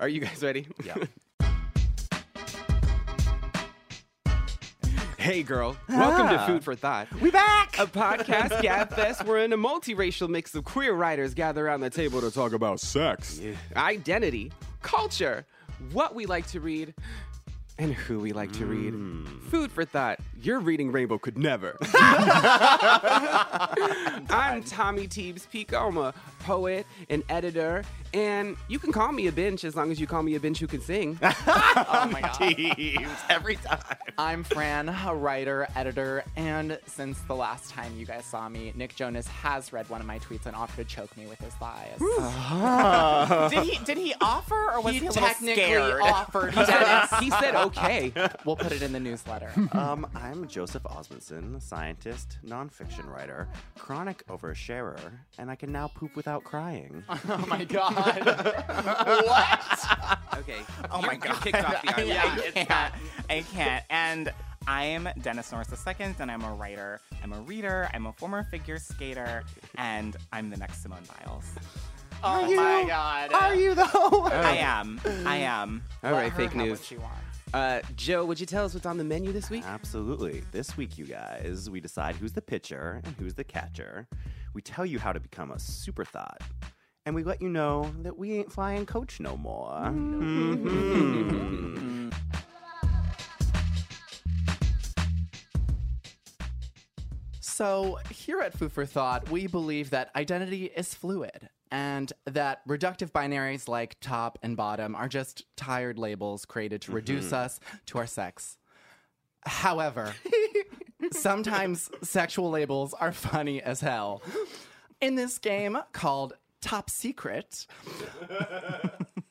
Are you guys ready? Yeah. Hey, girl. Welcome to ah. Food for Thought. We back. A podcast gab fest wherein a multiracial mix of queer writers gather around the table to talk about sex, identity, culture, what we like to read, and who we like to read. Mm. Food for Thought. Your reading rainbow could never. I'm Tommy Teebs Picoma, poet and editor, and you can call me a bench as long as you call me a bench who can sing. oh my god. Teebs every time. I'm Fran, a writer, editor, and since the last time you guys saw me, Nick Jonas has read one of my tweets and offered to choke me with his lies. did he did he offer or was he, he a little technically scared? offered. he, said, he said okay. We'll put it in the newsletter. Um, I'm Joseph Osmundson, scientist, nonfiction writer, chronic oversharer, and I can now poop without crying. oh my god. what? Okay. Oh my You're- you're God. kicked off the island. Yeah, I can't. I can't. And I'm Dennis Norris II, and I'm a writer. I'm a reader. I'm a former figure skater, and I'm the next Simone Biles. Oh my god. Are you though? Oh. I am. I am. All right, Let her fake have news. What she wants. Uh, Joe, would you tell us what's on the menu this week? Absolutely. This week, you guys, we decide who's the pitcher and who's the catcher. We tell you how to become a super thought. And we let you know that we ain't flying coach no more. Mhm. So, here at Food for Thought, we believe that identity is fluid and that reductive binaries like top and bottom are just tired labels created to mm-hmm. reduce us to our sex. However, sometimes sexual labels are funny as hell. In this game called Top Secret,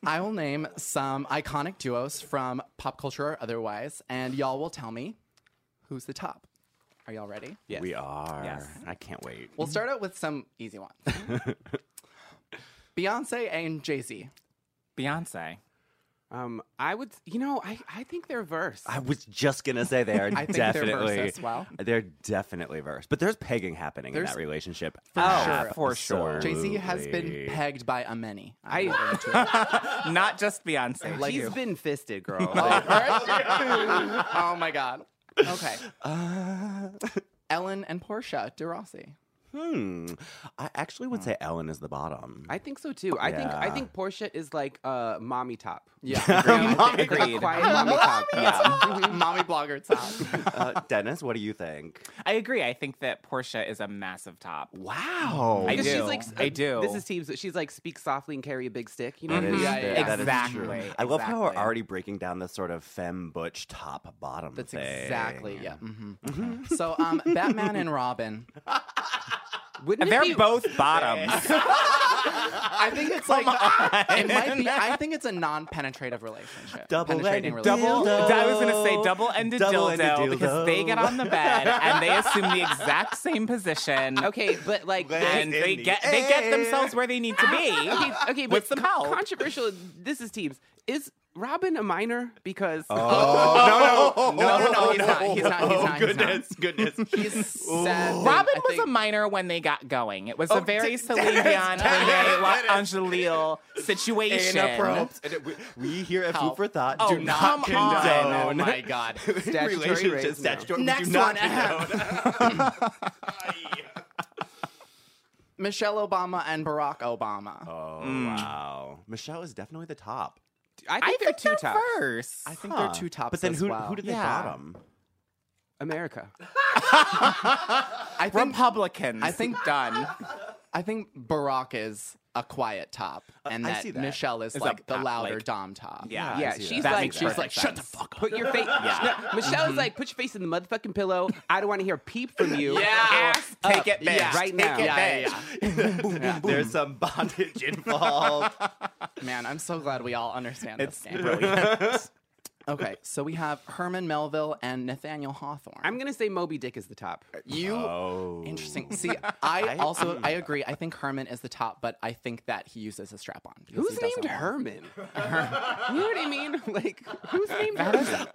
I will name some iconic duos from pop culture or otherwise, and y'all will tell me who's the top. Are y'all ready? Yes. We are. Yes. I can't wait. We'll start out with some easy ones. Beyonce and Jay Z. Beyonce. Um, I would, you know, I, I think they're verse. I was just gonna say they are I think they're definitely verse as well. They're definitely verse, but there's pegging happening There's- in that relationship. For Oh, sure. for sure. Jay Z has been pegged by a many. I- will get into it. Not just Beyonce. Like She's you. been fisted, girl. oh my god. Okay. Ellen and Portia de Rossi. Hmm. I actually would say Ellen is the bottom. I think so too. I think I Yeah. think Portia is like uh, mommy top. Yeah. Agreed. Agreed. Quiet mommy top. yeah. Mommy blogger top. uh, Dennis, what do you think? I agree. I think that Portia is a massive top. Wow. I Because do. she's like, I do. This is Teebs. She's like, speak softly and carry a big stick. You know That what I mean? Yeah, yeah, that is Exactly, true. I love how we're exactly. already breaking down this sort of femme butch top bottom That's thing. exactly yeah. hmm So um, Batman and Robin. Wouldn't They're be- both bottoms. I think it's oh like it might be. I think it's a non-penetrative relationship. Penetrating Double-ended double. dildo. I was gonna say double-ended, Double-ended dildo, because they get on the bed and they assume the exact same position. Okay, but like, And in they the get they get air. themselves where they need to be. okay, okay, with but some help. Controversial. This is Teebs. Is Robin a minor? Because Oh, no, no, oh, No, no, no, he's not. He's not. He's not. He's oh, goodness, goodness. He's sad. Robin I was think- a minor when they got going. It was Oh, a very d- Celine Dennis, Dion, Dennis, Renee Dennis. Angelil situation. Inappropriate. We- We here at Food for Thought Oh, do not come on. condone Oh my god. Statutory relationships. rape. Statutory. we Next one. condone. Michelle Obama and Barack Obama. Oh mm. wow, Michelle is definitely the top. I think I they're think two they're tops. first. I think Huh. they're two tops. But then as who well. who did they Yeah. bottom? America. I think Republicans. I think- done. I think Barack is a quiet top, uh, and I that, see that. Michelle is Is a like the louder like- dom top. Yeah. Yeah, she's that. Like, makes she's perfect like, shut the sense. fuck up. Put your face. Yeah. No, Michelle's mm-hmm. like, put your face in the motherfucking pillow. I don't want to hear a peep from you. Yeah. Ass uh, Take up. it, bitch. Yeah. Right Take now. it, Yeah, bitch. yeah, There's some bondage involved. Man, I'm so glad we all understand this game. brilliant. Okay, so we have Herman Melville and Nathaniel Hawthorne. I'm gonna say Moby Dick is the top. you oh. interesting. See, I also I agree. I think Herman is the top, but I think that he uses a strap on. Who's named Herman? you know what I mean? Like, who's named Herman?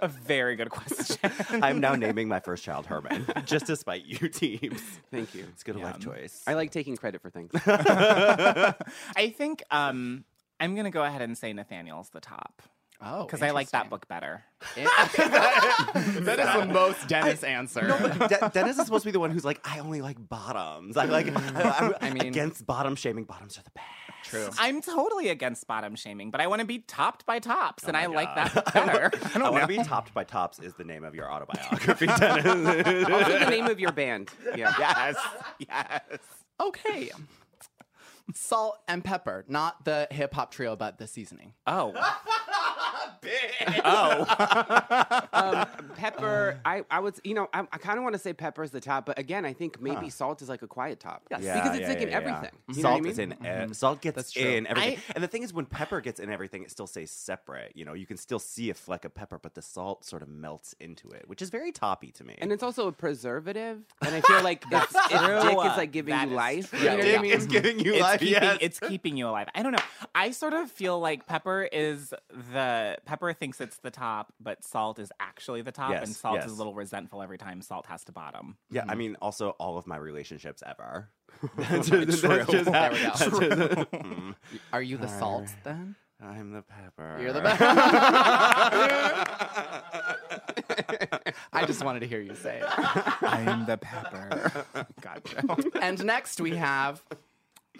a very good question. I'm now naming my first child Herman, just to spite you teebs. Thank you. It's a good life choice. I like taking credit for things. I think um, I'm gonna go ahead and say Nathaniel's the top Oh, because I like that book better. that is the most Dennis answer. De- Dennis is supposed to be the one who's like, I only like bottoms. I like, I'm I mean- against bottom shaming. Bottoms are the best. True. I'm totally against bottom shaming, but I want to be topped by tops, oh and I like that better. I I want to be topped by tops is the name of your autobiography, Dennis. also, the name of your band. Yeah. Yes, yes. Okay. Salt and pepper, not the hip hop trio, but the seasoning. Oh, Um, pepper. I, I would, you know, I, I kind of want to say pepper is the top, but again, I think maybe salt is like a quiet top. Yes. Yeah, because it's yeah, like in yeah, yeah. everything. You know Salt what I mean? is in e- salt gets true. in everything. I- and the thing is, when pepper gets in everything, it still stays separate. You know, you can still see a fleck of pepper, but the salt sort of melts into it, which is very toppy to me. And it's also a preservative, and I feel like it's, it's dick is like giving That you is life. true. You know what I Dick mean? is giving you it's life. keeping yes. it's keeping you alive. I don't know. I sort of feel like pepper is the pepper thinks it's the top, but salt is actually the top, Yes, and salt yes. is a little resentful every time salt has to bottom. yeah, I mean, also all of my relationships ever. True. There we go. Mm, Are you the salt then? I'm the pepper. You're the best. I just wanted to hear you say it. I'm the pepper. gotcha. And next we have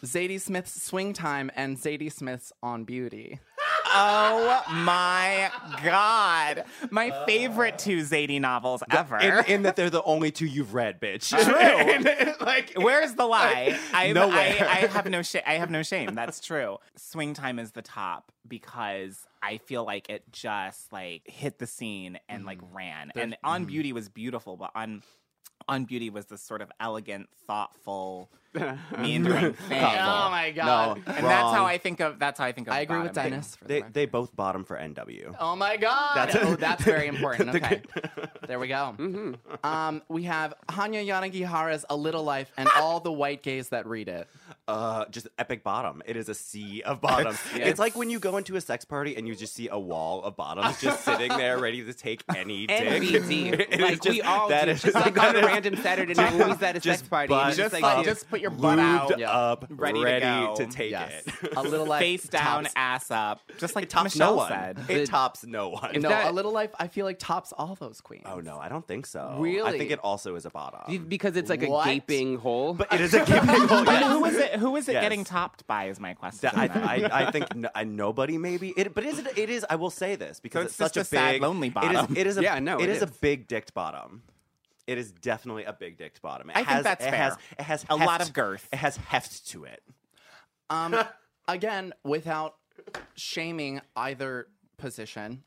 Zadie Smith's Swing Time and Zadie Smith's On Beauty. Oh my god, my uh. favorite two Zadie novels ever. In, in that they're the only two you've read, bitch. True. Uh, like, Where's the lie? I, Nowhere. I, I have no shame. I have no shame. That's true. Swing time is the top because I feel like it just like hit the scene and like mm. ran. And on mm. beauty was beautiful, but on on beauty was this sort of elegant, thoughtful, meandering thing. Oh my god. And that's how I think of. That's how I think of. I agree with bottom. Dennis. for the they, record. they both bottom for NW. Oh my god! That's- oh, that's very important. Okay, there we go. Um, we have Hanya Yanagihara's "A Little Life" and all the white gays that read it. Uh, just epic bottom. It is a sea of bottoms. It's like when you go into a sex party and you just see a wall of bottoms just sitting there ready to take any dick. NBD. It is like we just- all that do. is- Just like that on a is random Saturday night when we was at a sex just party. and butt it's Just like, like, dude, just put your butt out, lubed up, ready ready, to go. to take Yes, it. "A Little Life" face down, tops- ass up, just like It tops Michelle no one. said. It tops no one. No, that- "A Little Life" I feel like tops all those queens. Oh no, I don't think so. I Really? think it also is a bottom. because it's like What? a gaping hole. But it is a gaping hole. But yes. who is it? Who is it Yes. getting topped by? Is my question. That- I, then. I, I think no, uh, nobody maybe it, but is it? It is. I will say this because it's it's, such just a a sad, big, lonely bottom. is. It is a, Yeah, no, it it is, a big dicked bottom. It is definitely a big dicked bottom. It I think that's it Has, fair. it has A lot of girth. It has heft to it. Um, again, without shaming either position,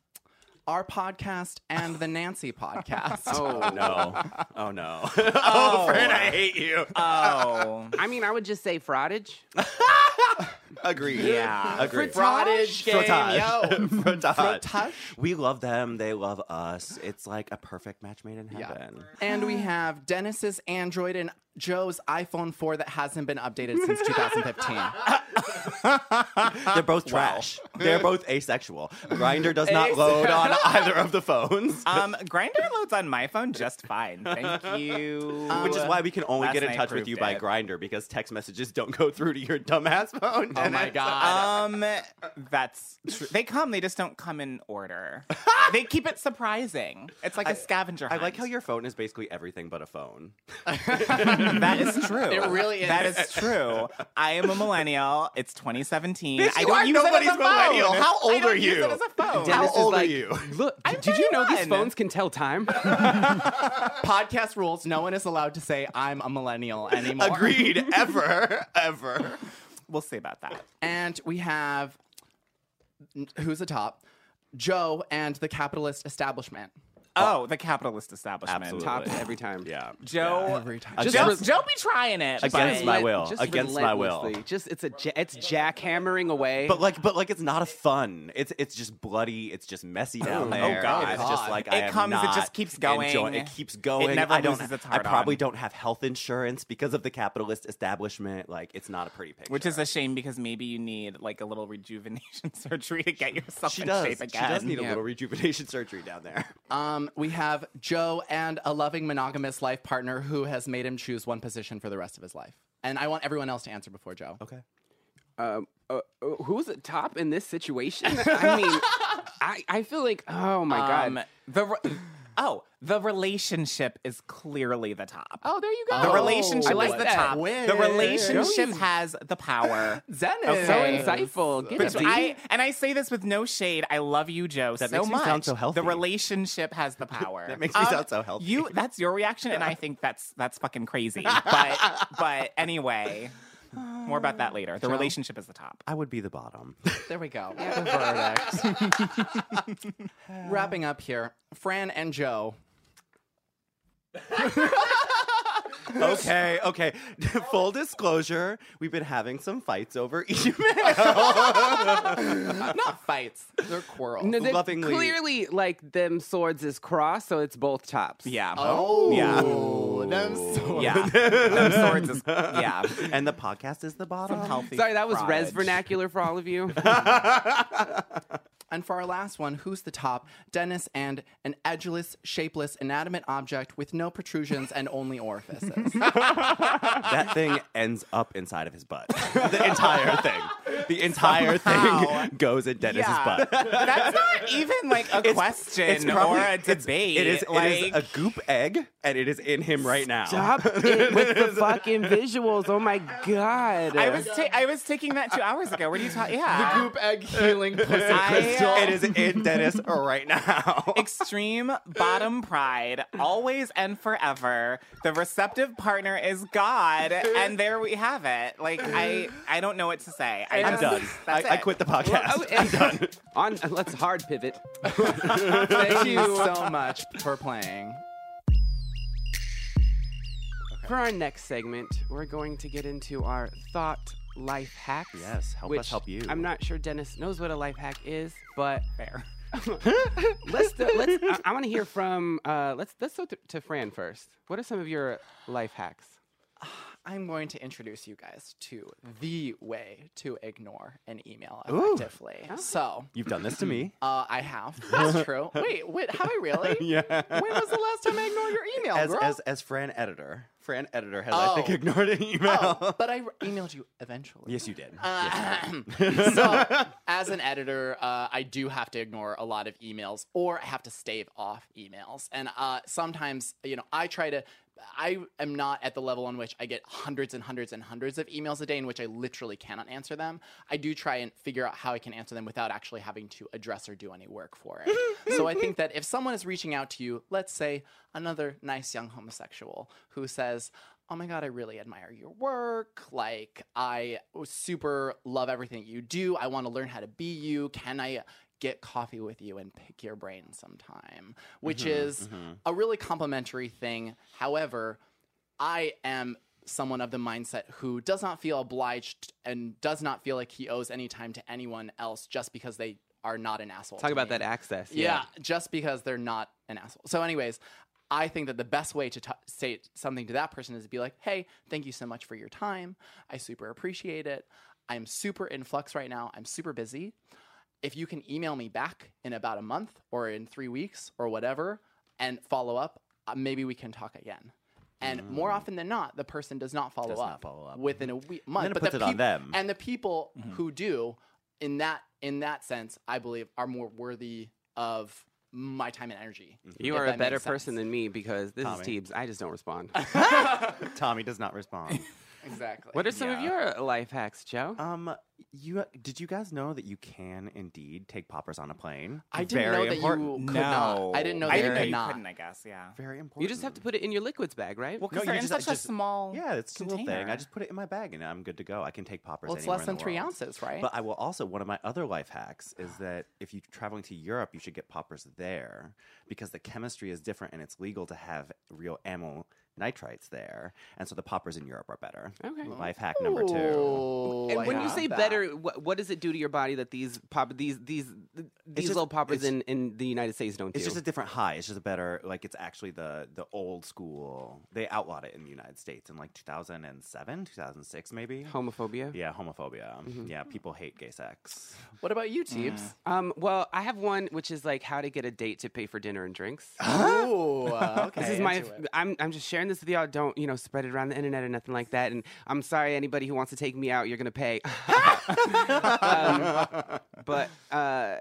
our podcast and the Nancy podcast. oh No. oh no. oh, friend, I hate you. oh, I mean, I would just say frottage. Agreed. Yeah. Agreed. Frottage game, Frottage. yo. Frottage. Frottage. We love them. They love us. It's like a perfect match made in Yeah. heaven. And we have Dennis's Android and Joe's iPhone 4 that hasn't been updated since 2015. They're both trash. They're both asexual. Grindr does not load on either of the phones. um, Grindr loads on my phone just fine. Thank you. Which is why we can only Last get in night touch with proved you by it. Grindr because text messages don't go through to your dumbass phone. Oh my god. Um, that's true. They come, they just don't come in order. they keep it surprising. It's like a scavenger hunt. I hunt. like how your phone is basically everything but a phone. that is true. It really is. That is true. I am a millennial. It's 2017. Bitch, I don't are use it as a phone. How old I don't are use you? it as a phone. Dennis How old is are you? Look, I'm did you know these phones can tell time? Podcast rules. No one is allowed to say I'm a millennial anymore. Agreed. ever. Ever. We'll see about that. And we have who's the top? Joe and the capitalist establishment. Oh, the capitalist establishment. Absolutely. Tops every time. Yeah. Joe, Every time. Against- Joe, res- Joe be trying it. Against my will. Just Against my will. Just it's a it's jackhammering away. But like, but like, it's not a fun. It's it's just bloody. It's just messy down there. Oh. God. It's just like It I comes, it just keeps going. enjoying- It keeps going. It never I don't. loses its I probably on. don't have health insurance because of the capitalist establishment. Like, it's not a pretty picture. Which is a shame because maybe you need like a little rejuvenation surgery to get yourself she in does. shape She does need a little rejuvenation surgery down there. Um, we have Joe and a loving monogamous life partner who has made him choose one position for the rest of his life. And I want everyone else to answer before Joe. Okay. um, uh, uh, who's at top in this situation? I mean, I, I feel like oh my Um, god. the re- oh, the relationship is clearly the top. Oh, there you go. The relationship I like is the that. top. Wait. The relationship has the power. Zenith. So Okay. insightful. Get But. I and I say this with no shade. I love you, Joe, That so makes me much. sound so healthy. The relationship has the power. That makes me Um, sound so healthy. You that's your reaction, and I think that's that's fucking crazy. But but anyway, more about that later. The relationship is the top. I would be the bottom. There we go. The verdict. Wrapping up here, Fran and Joe. Okay, okay. Full disclosure, we've been having some fights over email. Not fights. They're quarrels. No, they're lovingly- clearly like them swords is crossed, so it's both tops. Yeah. Oh, oh, Yeah. Them so- Yeah. Them swords is yeah. and the podcast is the bottom. Healthy. Sorry, that was res frottage. vernacular for all of you. And for our last one, who's the top? Dennis and an edgeless, shapeless, inanimate object with no protrusions and only orifices. That thing ends up inside of his butt. The entire thing. The entire Somehow. thing goes in Dennis's Yeah. butt. That's not even like a It's- question it's probably- or a it's- debate. It is, like, it is a goop egg, and it is in him right now. Stop it with the fucking visuals. Oh my god. I was ta- I was taking that two hours ago. What are you talking? Yeah. The goop egg healing pussy I- crystal. It is in Dennis right now. Extreme bottom pride, always and forever. The receptive partner is God, and there we have it. Like I, I don't know what to say. I I'm just- done. I, That's I it. quit the podcast. Oh, and- On let's hard pivot. Thank you so much for playing. For our next segment, we're going to get into our thought life hacks. Yes, help us help you. I'm not sure Dennis knows what a life hack is, but Fair. let's do, let's. I, I want to hear from. Uh, let's let's go to, to Fran first. What are some of your life hacks? I'm going to introduce you guys to the way to ignore an email Ooh. effectively. So, You've done this to me. uh, I have. That's true. Wait, wait, have I really? yeah. When was the last time I ignored your email, As, girl? as as Fran editor, Fran editor has I think Oh. ignored an email. oh, but I re- emailed you eventually. yes, you did. so, as an editor, uh, I do have to ignore a lot of emails, or I have to stave off emails. And uh, sometimes, you know, I try to. I am not at the level on which I get hundreds and hundreds and hundreds of emails a day in which I literally cannot answer them. I do try and figure out how I can answer them without actually having to address or do any work for it. so I think that if someone is reaching out to you, let's say another nice young homosexual who says, oh my god i really admire your work like i super love everything you do i want to learn how to be you can i get coffee with you and pick your brain sometime which mm-hmm, is mm-hmm. a really complimentary thing however i am someone of the mindset who does not feel obliged and does not feel like he owes any time to anyone else just because they are not an asshole Talk about me. that access. Yeah, just because they're not an asshole. So, anyways, I think that the best way to t- say something to that person is to be like, hey, thank you so much for your time. I super appreciate it. I'm super in flux right now. I'm super busy. If you can email me back in about a month or in three weeks or whatever and follow up, uh, maybe we can talk again. And mm. more often than not, the person does not follow Does up not follow up. within a week, month. then it but puts the it on peop- them. And the people mm-hmm. who do, in that in that sense, I believe, are more worthy of my time and energy. Mm-hmm. You are a better person than me because this Tommy. is Teebs. I just don't respond. Tommy does not respond. exactly. What are some of your life hacks, Joe? Um, you did you guys know that you can indeed take poppers on a plane? I didn't Very know that important. you could not. I didn't know I that didn't you know could you not. couldn't. I guess, yeah. Very important. you just have to put it in your liquids bag, right? Well, No, because you they're in just- such it's a just- small. Yeah, it's a little thing. I container. just put it in my bag and I'm good to go. I can take poppers. Well, it's anywhere less in than the three world. ounces, right? But I will also one of my other life hacks is that if you're traveling to Europe, you should get poppers there because the chemistry is different and it's legal to have real amyl nitrites there, and so the poppers in Europe are better. Okay. Life hack number two. Ooh, and I when you say that. better, what, what does it do to your body that these pop these these these just- little poppers in, in the United States don't It's do? just a different high. It's just a better like it's actually the the old school. They outlawed it in the United States in like 2007, 2006 maybe. homophobia. Yeah, homophobia. Mm-hmm. Yeah, people hate gay sex. What about you, Teebs? Um, well, I have one which is like how to get a date to pay for dinner and drinks. Ooh, uh, okay. This is my. I'm. I'm just sharing this with y'all. Don't you know? Spread it around the internet or nothing like that. And I'm sorry, anybody who wants to take me out, you're gonna pay. um, but uh,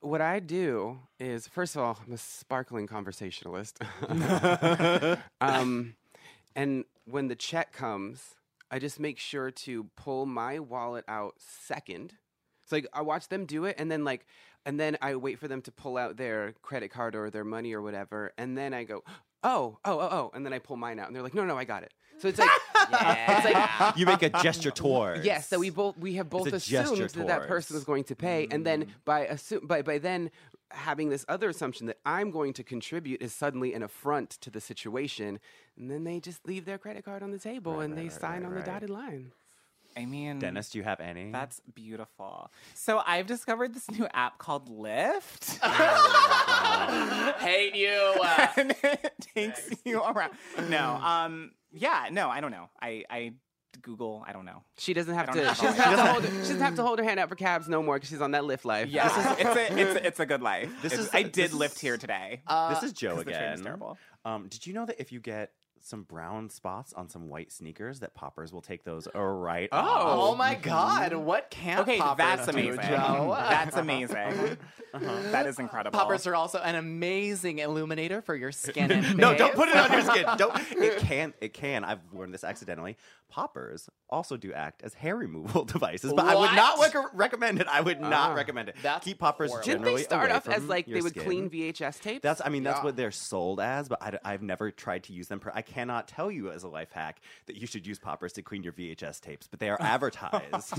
what I do is, first of all, I'm a sparkling conversationalist. um, and when the check comes, I just make sure to pull my wallet out second. So like I watch them do it, and then like, and then I wait for them to pull out their credit card or their money or whatever, and then I go, oh, oh, oh, oh, and then I pull mine out, and they're like, no, no, I got it. So it's like, it's like, you make a gesture towards. yes. So we both we have both assumed that that person is going to pay, and then mm-hmm. by assume by by then having this other assumption that I'm going to contribute is suddenly an affront to the situation, and then they just leave their credit card on the table and they sign on the dotted line. I mean, Dennis, do you have any? That's beautiful. So I've discovered this new app called Lyft. Hate you. uh, and it takes you around. No, um, yeah, no, I don't know. I, I Google, I don't know. She doesn't have I to. don't She know. doesn't have to, hold, her, she doesn't have to hold her hand out for cabs no more because she's on that Lyft life. Yeah, it's a, it's a, it's a good life. This It's- is- I this did is- lift here today. this is Joe 'cause the train is again. terrible. Um, did you know that if you get some brown spots on some white sneakers, that poppers will take those right oh. off? oh my mm-hmm. God! What can't okay, poppers that's do, amazing. Joe? That's amazing. Uh-huh. Uh-huh. That is incredible. Poppers are also an amazing illuminator for your skin and No, don't put it on your skin. Don't. It can. It can. I've learned this accidentally. Poppers also do act as hair removal devices, but I would not rec- recommend it. I would not ah, recommend it. That's Keep poppers horrible. Didn't generally they start off as like they would skin. clean VHS tapes? That's. I mean, that's Yeah. what they're sold as. But I, have never tried to use them. Per- I cannot tell you as a life hack that you should use poppers to clean your VHS tapes, but they are advertised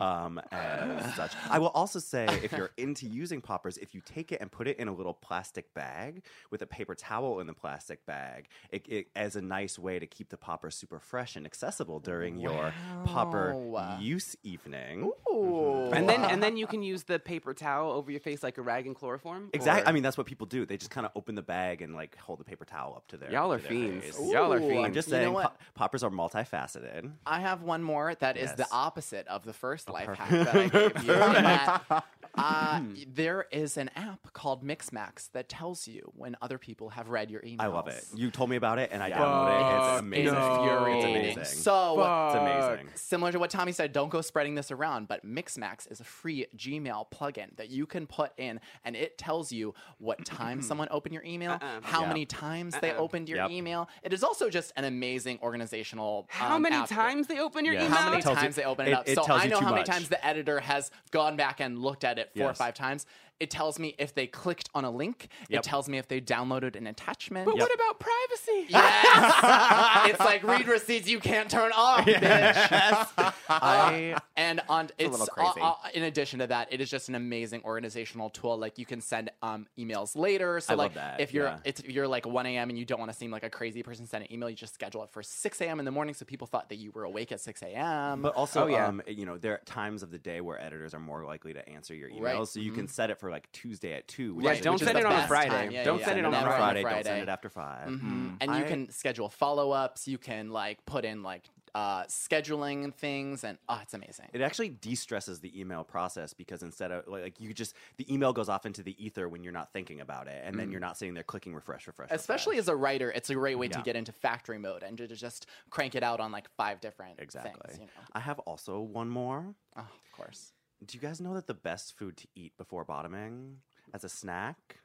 um, as such. I will also say, if you're into using poppers, if you take it and put it in a little plastic bag with a paper towel in the plastic bag, it, it as a nice way to keep the popper super fresh and accessible during your popper use evening. Ooh. and then and then you can use the paper towel over your face like a rag and chloroform. Exactly. or- I mean, that's what people do. They just kind of open the bag and like hold the paper towel up to their. Y'all are fiends. face. Y'all are Ooh, fiends. I'm just You know saying, what? pop- poppers are multifaceted. I have one more that is the opposite of the first life hack that I gave you. in that, uh, there is an app called Mixmax that tells you when other people have read your emails. I love it. You told me about it, and I Yeah. downloaded it. It's It's amazing. infuriating. It's amazing. So, it's amazing. similar to what Tommy said, don't go spreading this around, but Mixmax is a free Gmail plugin that you can put in, and it tells you what time someone opened your email, how Yeah. many times they opened your Yep. email. It is also just an amazing organizational. How um, many app. times they open your Yeah. email? How many Tells you- times they open it, it- up? it so tells I you know too how many much. times the editor has gone back and looked at it four or five times. It tells me if they clicked on a link. It tells me if they downloaded an attachment. But Yep. what about privacy? Yes, it's like read receipts you can't turn off, bitch. I And on it's, little uh, crazy. uh, in addition to that, it is just an amazing organizational tool. Like you can send um, emails later. So I love like that, if you're yeah. it's, if you're like 1 a.m. and you don't want to seem like a crazy person sending an email, you just schedule it for 6 a.m. in the morning so people thought that you were awake at 6 a.m. But also, Oh, yeah. um, you know, there are times of the day where editors are more likely to answer your emails, Right. so you can set it for like Tuesday at two. which Yeah, is- don't which is set the it on a Friday. Yeah, Don't yeah, set it on a Friday. Friday. Don't send it after 5 mm-hmm. Mm-hmm. and you I- can schedule follow-ups. You can like put in like uh, scheduling things, and oh, it's amazing. It actually de-stresses the email process because instead of like you just the email goes off into the ether when you're not thinking about it, and then you're mm. not sitting there clicking refresh, refresh. Especially refresh. as a writer, it's a great way to get into factory mode and to to just crank it out on like five different exactly. things. You know? I have also one more. Oh, of course. Do you guys know that the best food to eat before bottoming as a snack?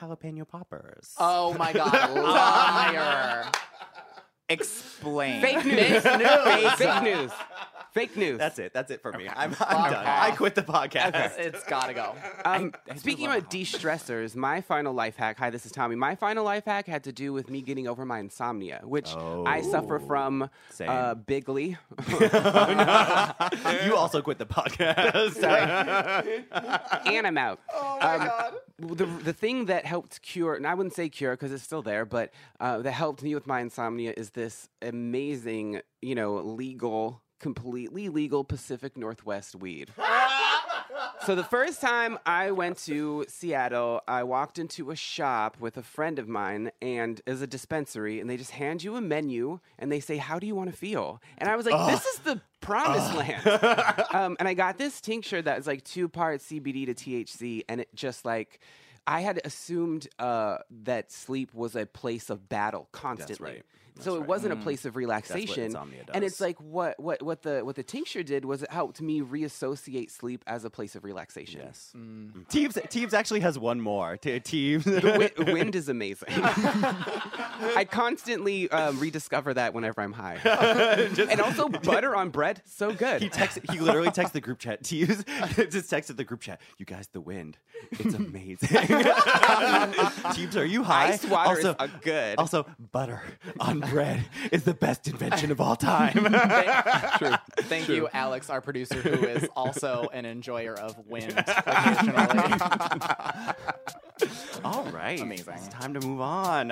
Jalapeno poppers. Oh my god, liar! Explain. Fake news. Fake news. Fake news. That's it. That's it for me. I'm, I'm done. I quit the podcast. It's gotta go. Um, I do speaking love about de-stressors, my final life hack. Hi, this is Tommy. My final life hack had to do with me getting over my insomnia, which I suffer from Same. uh, bigly. you also quit the podcast. and I'm out. Oh my god! The the thing that helped cure, and I wouldn't say cure because it's still there, but uh, that helped me with my insomnia is this amazing, you know, legal, completely legal Pacific Northwest weed. So the first time I went to Seattle, I walked into a shop with a friend of mine and is a dispensary and they just hand you a menu and they say, "How do you want to feel?" And I was like, "This is the promised land." um, and I got this tincture that is like two parts CBD to THC and it just like I had assumed uh, that sleep was a place of battle constantly. right. So it wasn't a place of relaxation. insomnia And it's like what what what the what the tincture did was it helped me reassociate sleep as a place of relaxation. yes. Teebs, Teebs actually has one more. Te- Teebs. Wi- wind is amazing. I constantly um, rediscover that whenever I'm high. and also butter on bread, so good. He texts. He literally texts the group chat. Teebs just texted the group chat. You guys, the wind. It's amazing. Teebs, are you high? Ice water also, is uh, good. Also, butter on bread is the best invention of all time. True. Thank you, Alex, our producer, who is also an enjoyer of wind occasionally. all right. Amazing. It's time to move on.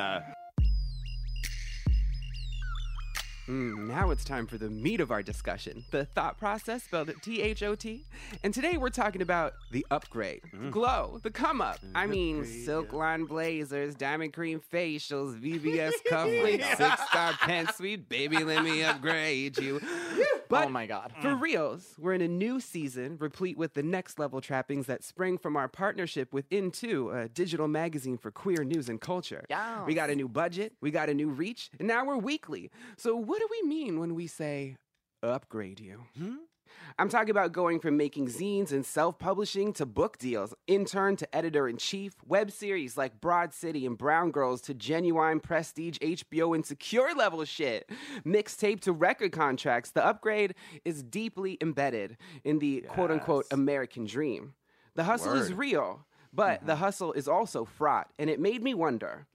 Mm, now it's time for the meat of our discussion the thought process, spelled T H O T. And today we're talking about the upgrade, glow, the come up. I mean, silk line blazers, diamond cream facials, VVS cufflinks, six star pen suite. Baby, let me upgrade you. But oh my god. For mm. reals, we're in a new season replete with the next level trappings that spring from our partnership with Into, a digital magazine for queer news and culture. Yes. We got a new budget, we got a new reach, and now we're weekly. So, what do we mean when we say upgrade you? Hmm? I'm talking about going from making zines and self publishing to book deals, intern to editor in chief, web series like Broad City and Brown Girls to genuine prestige HBO and secure level shit, mixtape to record contracts. The upgrade is deeply embedded in the quote unquote American dream. The hustle is real, but mm-hmm. the hustle is also fraught, and it made me wonder.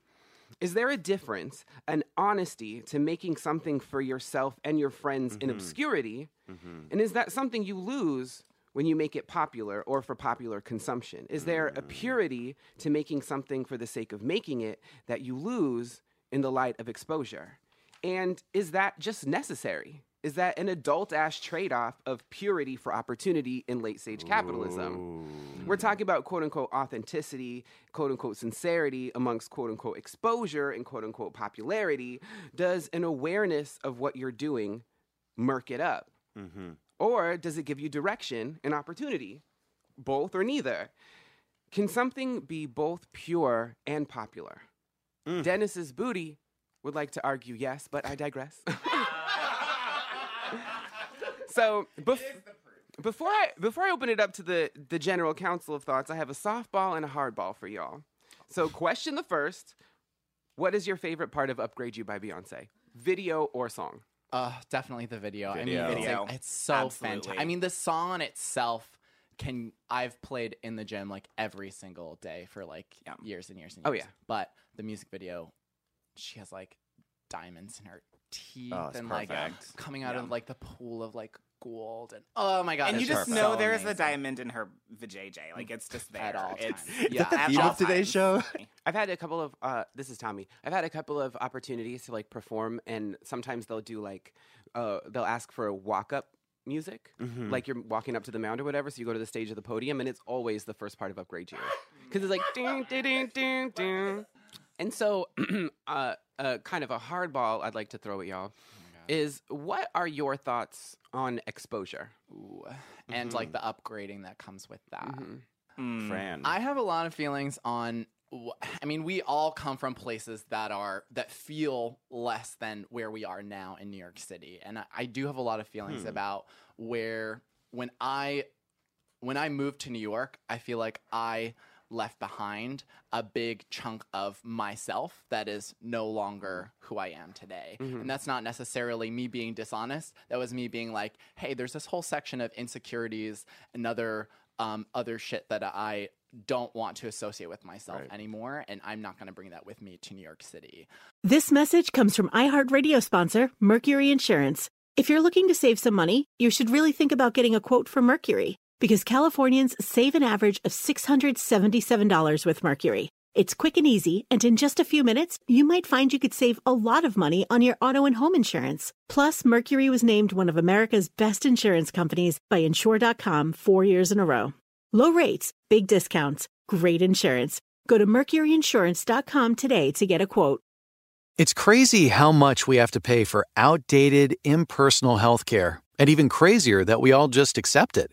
Is there a difference, an honesty to making something for yourself and your friends in mm-hmm. obscurity? Mm-hmm. And is that something you lose when you make it popular or for popular consumption? Is there a mm. purity to making something for the sake of making it that you lose in the light of exposure? And is that just necessary? Is that an adult ass trade off of purity for opportunity in late stage capitalism? We're talking about quote unquote authenticity, quote unquote sincerity amongst quote unquote exposure and quote unquote popularity. Does an awareness of what you're doing murk it up? Mm-hmm. Or does it give you direction and opportunity? Both or neither? Can something be both pure and popular? Mm. Dennis's booty would like to argue yes, but I digress. so bef- before I before I open it up to the the general council of thoughts, I have a softball and a hardball for y'all. So question the first: What is your favorite part of "Upgrade You" by Beyonce? Video or song? Uh, definitely the video. Video. I mean, it's, Video. like- it's so Absolutely. fantastic. I mean, the song itself can I've played in the gym like every single day for like Yeah. years and years and years. Oh, years. yeah. But the music video, she has like diamonds in her teeth Oh, it's and like perfect. coming out of like the pool of like gold and oh my god! and you it's just so know there is a amazing. diamond in her vajayjay. Like it's just there. At all It's times. Is Yeah, that the at theme all of today's times. show? I've had a couple of uh, this is Tommy. I've had a couple of opportunities to like perform, and sometimes they'll do like uh, they'll ask for a walk up music, like you're walking up to the mound or whatever. So you go to the stage of the podium, and it's always the first part of Upgrade You because it's like ding, ding, ding, ding, ding. And so, uh, uh, kind of a hardball I'd like to throw at y'all is what are your thoughts on exposure? Ooh. and like the upgrading that comes with that. Mm. Fran. I have a lot of feelings on. I mean, we all come from places that are that feel less than where we are now in New York City, and I, I do have a lot of feelings about where when I when I moved to New York, I feel like I left behind a big chunk of myself that is no longer who I am today. Mm-hmm. And that's not necessarily me being dishonest. That was me being like, hey, there's this whole section of insecurities and other um, other shit that I don't want to associate with myself anymore, and I'm not going to bring that with me to New York City. This message comes from iHeartRadio sponsor, Mercury Insurance. If you're looking to save some money, you should really think about getting a quote from Mercury because Californians save an average of $677 with Mercury. It's quick and easy, and in just a few minutes, you might find you could save a lot of money on your auto and home insurance. Plus, Mercury was named one of America's best insurance companies by Insure.com four years in a row. Low rates, big discounts, great insurance. Go to MercuryInsurance.com today to get a quote. It's crazy how much we have to pay for outdated, impersonal healthcare, and even crazier that we all just accept it.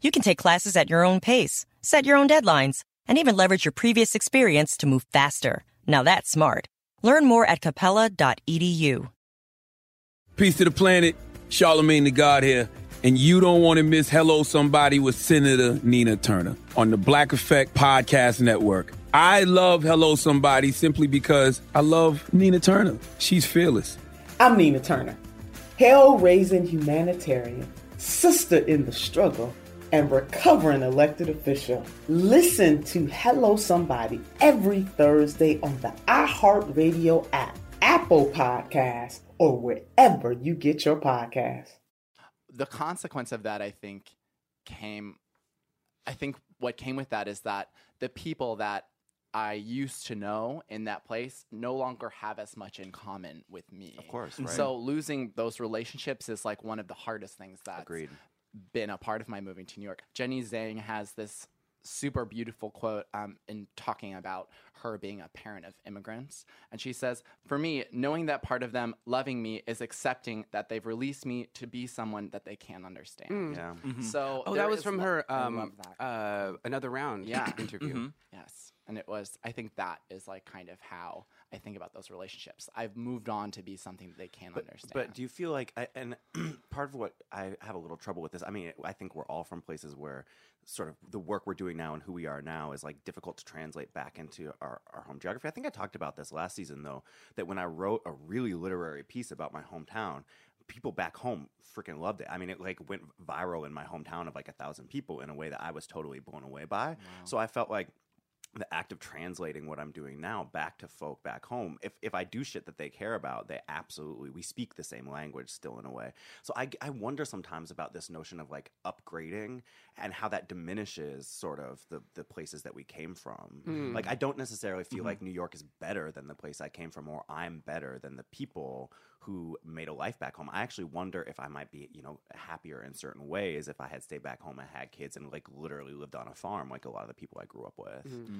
you can take classes at your own pace, set your own deadlines, and even leverage your previous experience to move faster. Now that's smart. Learn more at capella.edu. Peace to the planet. Charlemagne the God here. And you don't want to miss Hello Somebody with Senator Nina Turner on the Black Effect Podcast Network. I love Hello Somebody simply because I love Nina Turner. She's fearless. I'm Nina Turner, hell raising humanitarian, sister in the struggle, and recovering elected official. Listen to Hello Somebody every Thursday on the iHeartRadio app, Apple Podcasts, or wherever you get your podcasts. the consequence of that, I think, came. I think what came with that is that the people that I used to know in that place no longer have as much in common with me. Of course, And right. So losing those relationships is like one of the hardest things that's Agreed. Been a part of my moving to New York. Jenny Zhang has this super beautiful quote um, in talking about her being a parent of immigrants. And she says, For me, knowing that part of them loving me is accepting that they've released me to be someone that they can't understand. Yeah. So Oh, that was from lo- her um, uh, another round Yeah. interview. Yes. And it was, I think that is like kind of how I think about those relationships. I've moved on to be something that they can't understand. But do you feel like, I, and part of what I have a little trouble with this, I mean, I think we're all from places where sort of the work we're doing now and who we are now is like difficult to translate back into our, our home geography. I think I talked about this last season though, that when I wrote a really literary piece about my hometown, people back home freaking loved it. I mean, it like went viral in my hometown of like a thousand people in a way that I was totally blown away by. So I felt like the act of translating what I'm doing now back to folk back home. If if I do shit that they care about, they absolutely we speak the same language still in a way. So I I wonder sometimes about this notion of like upgrading and how that diminishes sort of the the places that we came from. Mm. Like I don't necessarily feel Mm-hmm. like New York is better than the place I came from or I'm better than the people who made a life back home. I actually wonder if I might be, you know, happier in certain ways if I had stayed back home and had kids and like literally lived on a farm like a lot of the people I grew up with.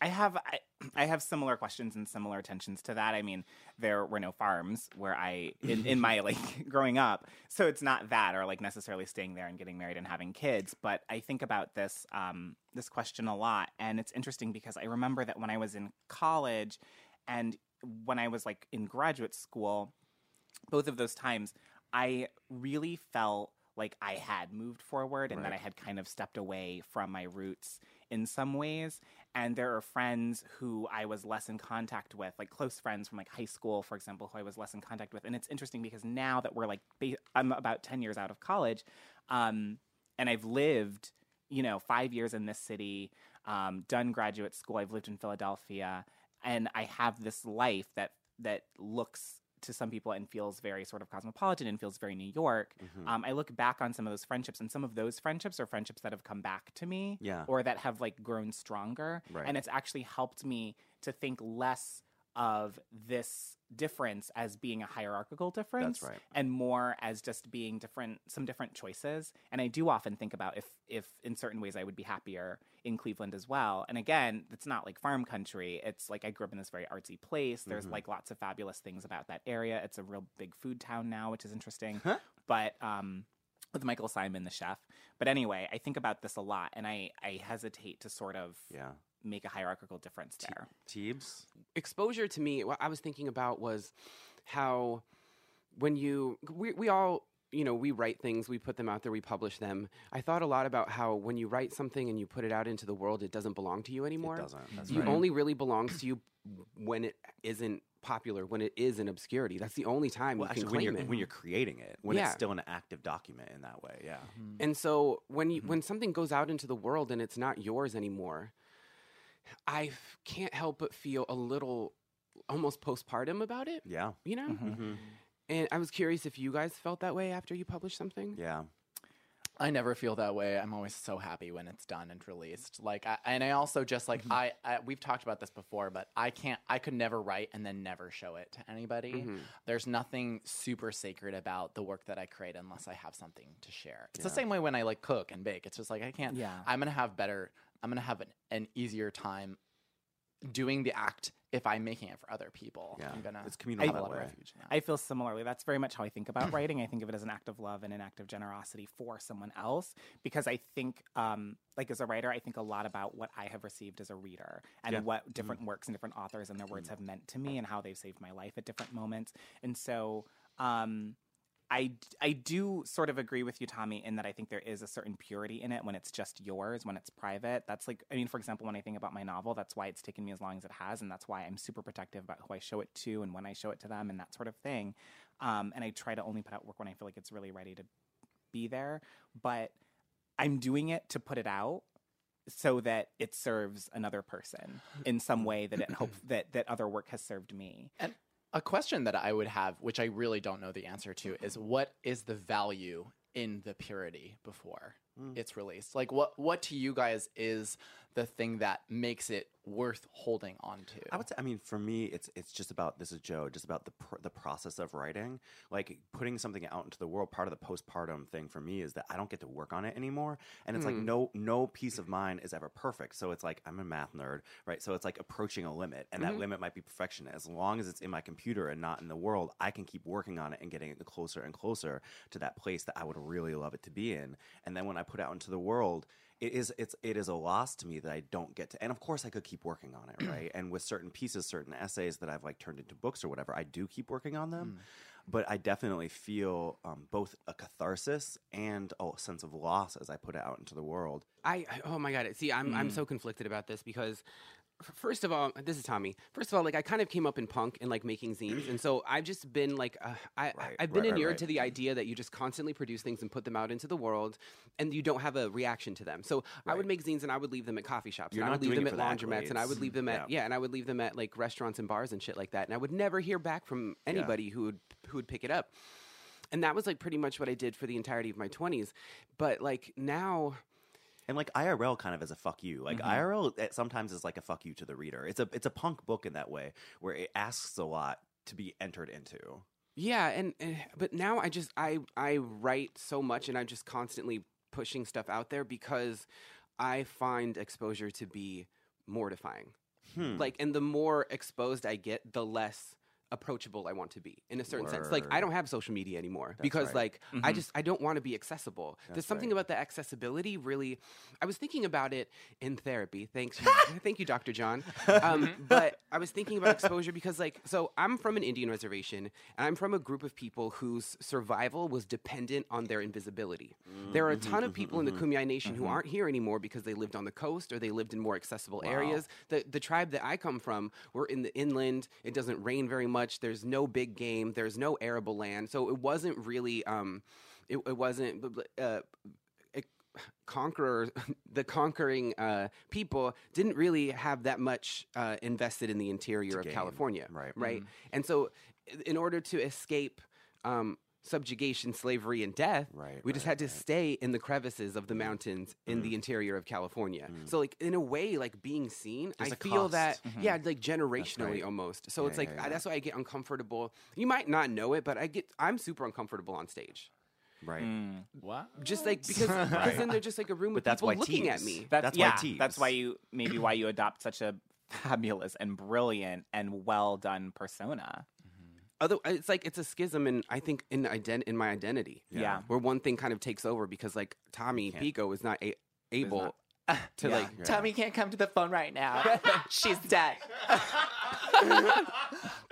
I have I, I have similar questions and similar attentions to that. I mean, there were no farms where I in, in my like growing up, so it's not that or like necessarily staying there and getting married and having kids. But I think about this um, this question a lot, and it's interesting because I remember that when I was in college and when I was like in graduate school, both of those times, I really felt like I had moved forward and that I had kind of stepped away from my roots in some ways. And there are friends who I was less in contact with, like close friends from like high school, for example, who I was less in contact with. And it's interesting because now that we're like, I'm about 10 years out of college, um, and I've lived you know, five years in this city, um, done graduate school. I've lived in Philadelphia, and I have this life that that looks to some people and feels very sort of cosmopolitan and feels very New York. Mhm. Um, I look back on some of those friendships, and some of those friendships are friendships that have come back to me, Yeah. or that have like grown stronger, Right. and it's actually helped me to think less of this difference as being a hierarchical difference right. and more as just being different some different choices. And i do often think about if if in certain ways i would be happier in cleveland as well. And again it's not like farm country. It's like i grew up in this very artsy place. There's Mhm. like lots of fabulous things about that area. It's a real big food town now which is interesting. But um with michael symon the chef. But anyway i think about this a lot and i i hesitate to sort of yeah make a hierarchical difference there Teebs? exposure to me what i was thinking about was how when you we, we all you know we write things we put them out there we publish them i thought a lot about how when you write something and you put it out into the world it doesn't belong to you anymore doesn't, that's you right. only really belongs to you when it isn't popular when it is in obscurity that's the only time Well, you can actually, when claim you're it when you're creating it, when Yeah. it's still an active document in that way, yeah. And so when you, mm-hmm. when something goes out into the world and it's not yours anymore, I f- can't help but feel a little almost postpartum about it. Yeah. You know? Mm-hmm. And I was curious if you guys felt that way after you published something. Yeah. I never feel that way. I'm always so happy when it's done and released. Like, I, and I also just like I, I. We've talked about this before, but I can't. I could never write and then never show it to anybody. Mhm. There's nothing super sacred about the work that I create unless I have something to share. It's the same way when I like cook and bake. It's just like I can't. Yeah. I'm gonna have better. I'm gonna have an, an easier time doing the act if I'm making it for other people. Yeah. I'm gonna. It's communal have a lot of way. refuge in that. I feel similarly. That's very much how I think about writing. I think of it as an act of love and an act of generosity for someone else because I think, um, like as a writer, I think a lot about what I have received as a reader and Yeah. what different works and different authors and their words have meant to me and how they've saved my life at different moments. And so, um, I, I do sort of agree with you, Tommy, in that I think there is a certain purity in it when it's just yours, when it's private. That's like, I mean, for example, when I think about my novel, that's why it's taken me as long as it has, and that's why I'm super protective about who I show it to and when I show it to them and that sort of thing. Um, and I try to only put out work when I feel like it's really ready to be there. But I'm doing it to put it out so that it serves another person in some way that it hope that that other work has served me. And a question that I would have, which I really don't know the answer to, is mm-hmm. what is the value in the purity before mm. it's released? Like, what what to you guys is the thing that makes it worth holding on to? I would say, I mean, for me, it's it's just about this is Joe, just about the pr- the process of writing, like putting something out into the world. Part of the postpartum thing for me is that I don't get to work on it anymore, and it's like Hmm. no no piece of mine is ever perfect. So it's like I'm a math nerd, right? So it's like approaching a limit, and Mhm. that limit might be perfection. As long as it's in my computer and not in the world, I can keep working on it and getting it closer and closer to that place that I would really love it to be in. And then when I put it out into the world, it is it's it is a loss to me that I don't get to. And of course, I could keep working on it, right? and with certain pieces, certain essays that I've like turned into books or whatever, I do keep working on them. But I definitely feel um, both a catharsis and a sense of loss as I put it out into the world. I oh my god. See, I'm I'm Mm. so conflicted about this because first of all, this is Tommy. First of all, like I kind of came up in punk and like making zines, and so I've just been like uh, I I- I've been right, right, inured right. to the idea that you just constantly produce things and put them out into the world, and you don't have a reaction to them. So I would make zines and I would leave them at coffee shops, You're and I would leave them at laundromats, and I would leave them at Yeah. yeah, and I would leave them at like restaurants and bars and shit like that, and I would never hear back from anybody who would who would pick it up. And that was like pretty much what I did for the entirety of my 20s. But like now And like IRL kind of as a fuck you. Like Mhm. IRL sometimes is like a fuck you to the reader. It's a it's a punk book in that way where it asks a lot to be entered into. Yeah, and, and but now I just I I write so much and I'm just constantly pushing stuff out there because I find exposure to be mortifying. Hmm. Like and the more exposed I get, the less approachable I want to be in a certain sense. Like I don't have social media anymore That's because right. like I Mhm. just I don't want to be accessible. There's something right. about the accessibility really I was thinking about it in therapy. Thanks thank you Dr. John. Um, mm-hmm. but I was thinking about exposure because like so I'm from an Indian reservation and I'm from a group of people whose survival was dependent on their invisibility. There are a mm-hmm, ton of mm-hmm, people in the Kumeyaay Nation who aren't here anymore because they lived on the coast or they lived in more accessible Wow. areas. The the tribe that I come from, we're in the inland. It doesn't rain very much. There's no big game. There's no arable land. So it wasn't really um it, it wasn't uh, conqueror, the conquering uh, people didn't really have that much uh, invested in the interior of gain, California, right. Right, and so in order to escape. Um, subjugation slavery and death Right, we just right, had to stay in the crevices of the mm. mountains in the mm. interior of california mm. so like in a way like being seen There's i a feel that cost. Mm-hmm. yeah like generationally right. almost so Yeah, it's like yeah, I- that's why i get uncomfortable you might not know it but i get i'm super uncomfortable on stage Right. What? just like because because then they're just like a room with that's people why looking at me. That's, That's why Teebs. That's why you maybe why you adopt such a fabulous and brilliant and well done persona. Other, it's like it's a schism, in I think in ident- in my identity. Yeah. where one thing kind of takes over because like Tommy Pico is not a- able to Yeah. like. Tommy can't come to the phone right now. She's dead.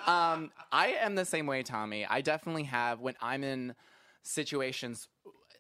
um, I am the same way, Tommy. I definitely have when I'm in situations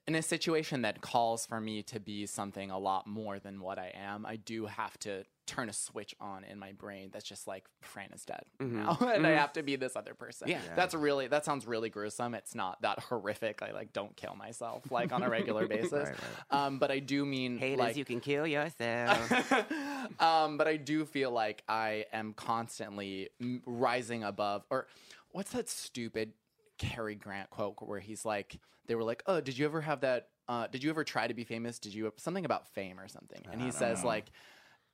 in a situation that calls for me to be something a lot more than what I am, I do have to turn a switch on in my brain that's just like Fran is dead now, and I have to be this other person. Yeah. that's really that sounds really gruesome. It's not that horrific. I like don't kill myself like on a regular basis. Um, but I do mean Haters, like you can kill yourself. um, but I do feel like I am constantly m- rising above. Or what's that stupid Cary Grant quote where he's like, they were like, "Oh, did you ever have that? Uh, did you ever try to be famous? Did you something about fame or something?" And he says like.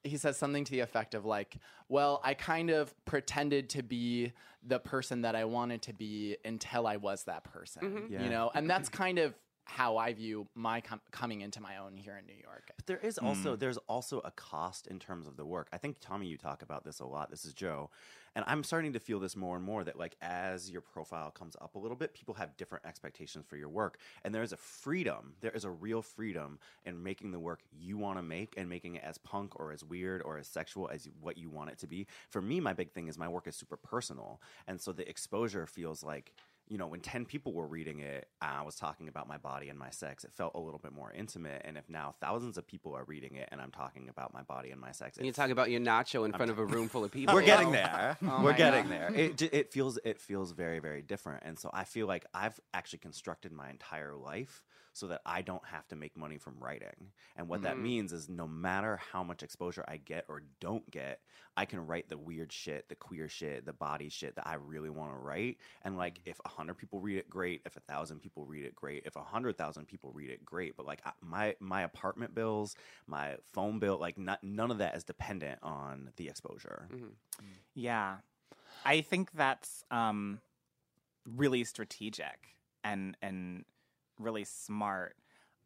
He says something to the effect of like, "Well, I kind of pretended to be the person that I wanted to be until I was that person, Yeah. you know." And that's kind of how I view my com- coming into my own here in New York. But there is also Mm. there's also a cost in terms of the work. I think Tommy, you talk about this a lot. This is Joe, and I'm starting to feel this more and more that like as your profile comes up a little bit, people have different expectations for your work, and there is a freedom. There is a real freedom in making the work you want to make and making it as punk or as weird or as sexual as what you want it to be. For me, my big thing is my work is super personal, and so the exposure feels like you know, when 10 people were reading it, I was talking about my body and my sex. It felt a little bit more intimate. And if now thousands of people are reading it and I'm talking about my body and my sex, and you talk about your nacho in front of a room full of people. we're getting Oh. there. Oh We're getting God. there. It, it feels it feels very very different, and so I feel like I've actually constructed my entire life so that I don't have to make money from writing. And what that Mm. means is no matter how much exposure I get or don't get, I can write the weird shit, the queer shit, the body shit that I really want to write. And like, Mm. if a hundred people read it, great. If a thousand people read it, great. If a hundred thousand people read it, great. But like I, my my apartment bills, my phone bill, like not, none of that is dependent on the exposure. Yeah. I think that's um, really strategic and and really smart.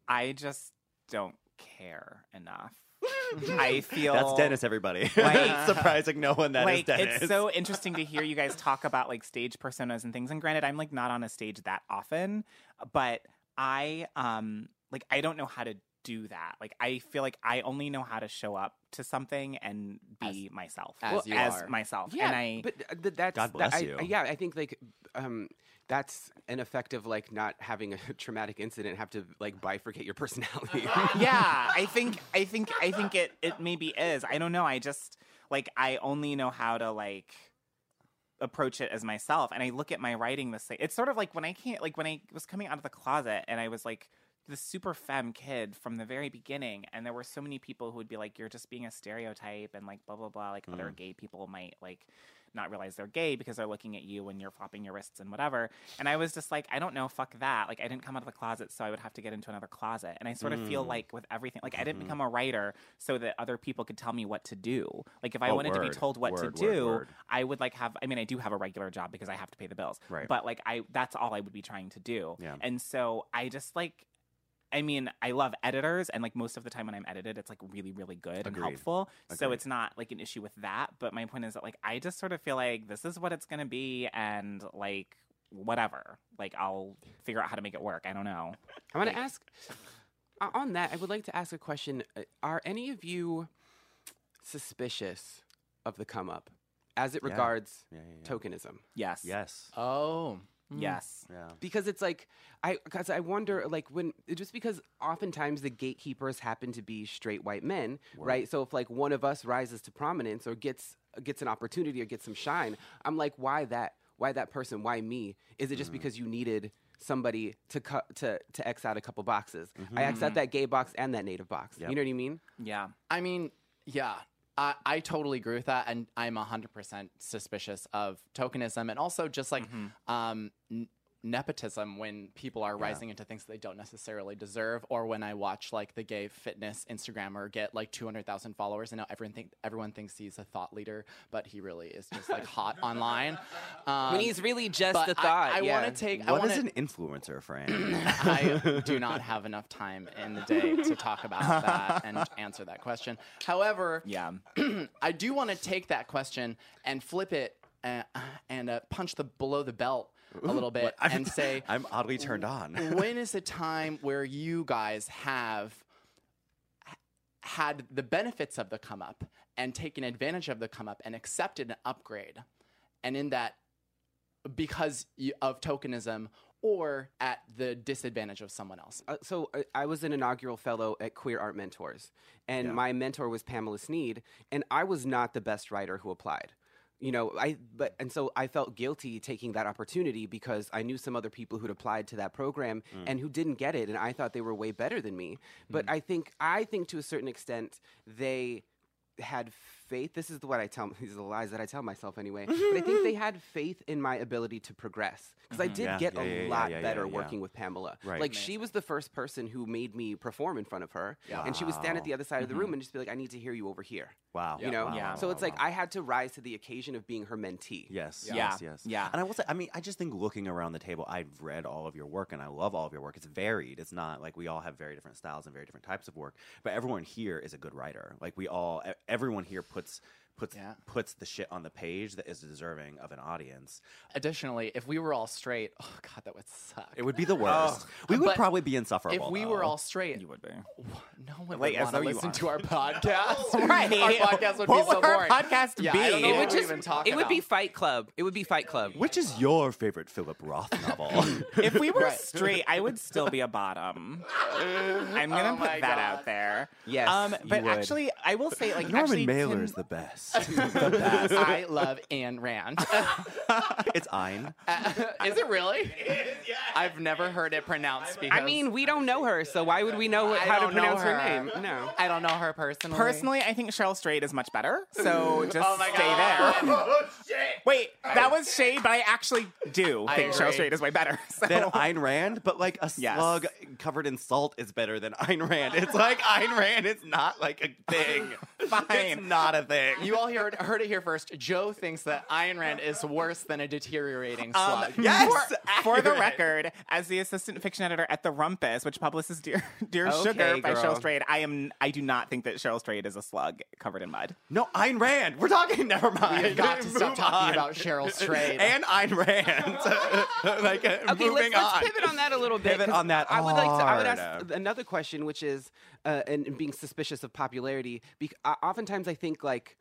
I just don't care enough. I feel That's Dennis, everybody. Like- Surprising no one that is like Dennis. it's so interesting to hear you guys talk about like stage personas and things. And granted, I'm like not on a stage that often, but I um like I don't know how to do that. Like I feel like I only know how to show up to something and be myself as you as are. myself. Yeah, and I but uh, th- that's God that- bless I- you. yeah, I think like um, that's an effect of like not having a traumatic incident have to like bifurcate your personality. yeah, I think I think I think it it maybe is. I don't know. I just like I only know how to like approach it as myself and I look at my writing the same. It's sort of like when I can't like when I was coming out of the closet and I was like the super femme kid from the very beginning and there were so many people who would be like you're just being a stereotype and like blah blah blah like other gay people might like not realize they're gay because they're looking at you and you're flopping your wrists and whatever. And I was just like, I don't know, fuck that. Like I didn't come out of the closet, so I would have to get into another closet. And I sort of feel Mm. like with everything, like I Mm-hmm. didn't become a writer so that other people could tell me what to do. Like if I Oh, wanted to be told what word, to word, do, word. I would like have. I mean, I do have a regular job because I have to pay the bills. Right. But like I, that's all I would be trying to do. Yeah. And so I just like. I mean, I love editors, and like most of the time when I'm edited, it's like really, really good and Agreed. helpful. So it's not like an issue with that. But my point is that like I just sort of feel like this is what it's gonna be, and like whatever, like I'll figure out how to make it work. I don't know. I want to ask uh, on that. I would like to ask a question. Uh, Are any of you suspicious of the come up as it Yeah. regards Yeah, yeah, yeah. tokenism? Yes. yes. Oh. Yes. Yeah. because it's like I because I wonder like when just because oftentimes the gatekeepers happen to be straight white men, right? So if like one of us rises to prominence or gets gets an opportunity or gets some shine, I'm like, why that? Why that person? Why me? Is it just because you needed somebody to cut to to X out a couple boxes. Mm-hmm. I X out that gay box and that native box. Yep. You know what I mean? Yeah. I mean, yeah. I, I totally agree with that, and I'm 100% suspicious of tokenism and also just like um, n- nepotism when people are rising into things that they don't necessarily deserve, or when I watch like the gay fitness Instagrammer get like 200,000 followers, and now everyone think everyone thinks he's a thought leader, but he really is just like hot online. Um, when he's really just but a I- thought. I, yeah. want to take. I wanna, is an influencer, Fran? I do not have enough time in the day to talk about that and answer that question. However, Yeah. I do want to take that question and flip it uh, and uh, punch the below the belt a little bit i and say, I'm oddly turned on. when is a time where you guys have had the benefits of the come up and taken advantage of the come up and accepted an upgrade, and in that because of tokenism or at the disadvantage of someone else? Uh, so uh, I was an inaugural fellow at Queer Art Mentors, and my mentor was Pamela Sneed, and I was not the best writer who applied. You know, I but and so I felt guilty taking that opportunity because I knew some other people who'd applied to that program mm. and who didn't get it, and I thought they were way better than me. But mm. I think I think to a certain extent they had faith. This is what I tell. These are the lies that I tell myself anyway. but I think they had faith in my ability to progress because I mm-hmm. did Yeah, get yeah, a yeah, yeah, lot yeah, better yeah, yeah. working with Pamela. Right. Like she was the first person who made me perform in front of her, and she would stand at the other side of the room mm-hmm. and just be like, "I need to hear you over here." Wow. You know, Wow, Yeah. wow, so wow, it's like wow. I had to rise to the occasion of being her mentee. Yes, Yeah. yes, yes. Yeah. And I will say, I mean, I just think looking around the table, I've read all of your work and I love all of your work. It's varied. It's not like we all have very different styles and very different types of work, but everyone here is a good writer. Like we all, e- everyone here puts puts Yeah. puts the shit on the page that is deserving of an audience. Additionally, if we were all straight, oh god, that would suck. It would be the worst. we would But probably be insufferable. if we were all straight, You would be. no one Like, would as want to listen to our podcast. Right. Our podcast would What be so would our boring. podcast yeah, be? I don't know It what would we just- even talk It would be. Fight Club. It would be Fight Club. Which is your favorite Philip Roth novel? If we were Right. straight, I would still be a bottom. I'm gonna Oh put that God. out there. Yes, Um, you but would. actually, I will say, like, Norman actually, Mailer Tim- is the best. the best. I love Ayn Rand. it's Ein. Uh, is it really? I've never heard it pronounced. Because I mean, we don't know her, so why would we know I how to pronounce her. her. name? No. I don't know her personally. Personally, I think Cheryl Strayed is much better. So oh just Oh my stay God. Oh, there. Wait, that was shade, but I actually do I think Cheryl agree. Strayed is way better. So. than Ayn Rand, but like a Yes. slug covered in salt is better than Ayn Rand. It's like Ayn Rand is not like a thing. Fine. It's Fine. not a thing. You all heard, heard it here first. Joe thinks that Ayn Rand is worse than a deteriorating Um, slug. yes, For the record, as the assistant fiction editor at The Rumpus, which publishes Dear, Dear Okay, Sugar by girl. Cheryl Strayed, I am I do not think that Cheryl Strayed is a slug covered in mud. No, Ayn Rand. We're talking. Never mind. We've got to stop talking on. about Cheryl Strayed. and Ayn Rand. like uh, Okay, moving let's, let's pivot on that a little bit. Pivot 'cause on that I would like to. I would ask another question, which is, uh, and, and being suspicious of popularity. Bec- uh, oftentimes, I think like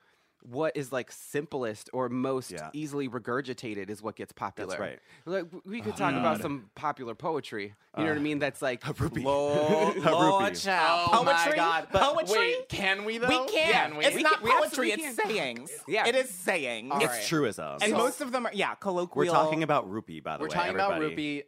what is like simplest or most Yeah. easily regurgitated is what gets popular. right. Like we could talk about some popular poetry. You know what I uh, mean? That's like Rupi. Lord, Rupi. Lord child. Oh my? God. But Poetry? Wait, can we though? we can. Can we? It's We not can- we poetry, absolutely it's sayings. Yeah. It is sayings. All It's right. truism. And So- most of them are, yeah, colloquial. We're talking about Rupi by the way. We're way. talking about everybody. Rupi.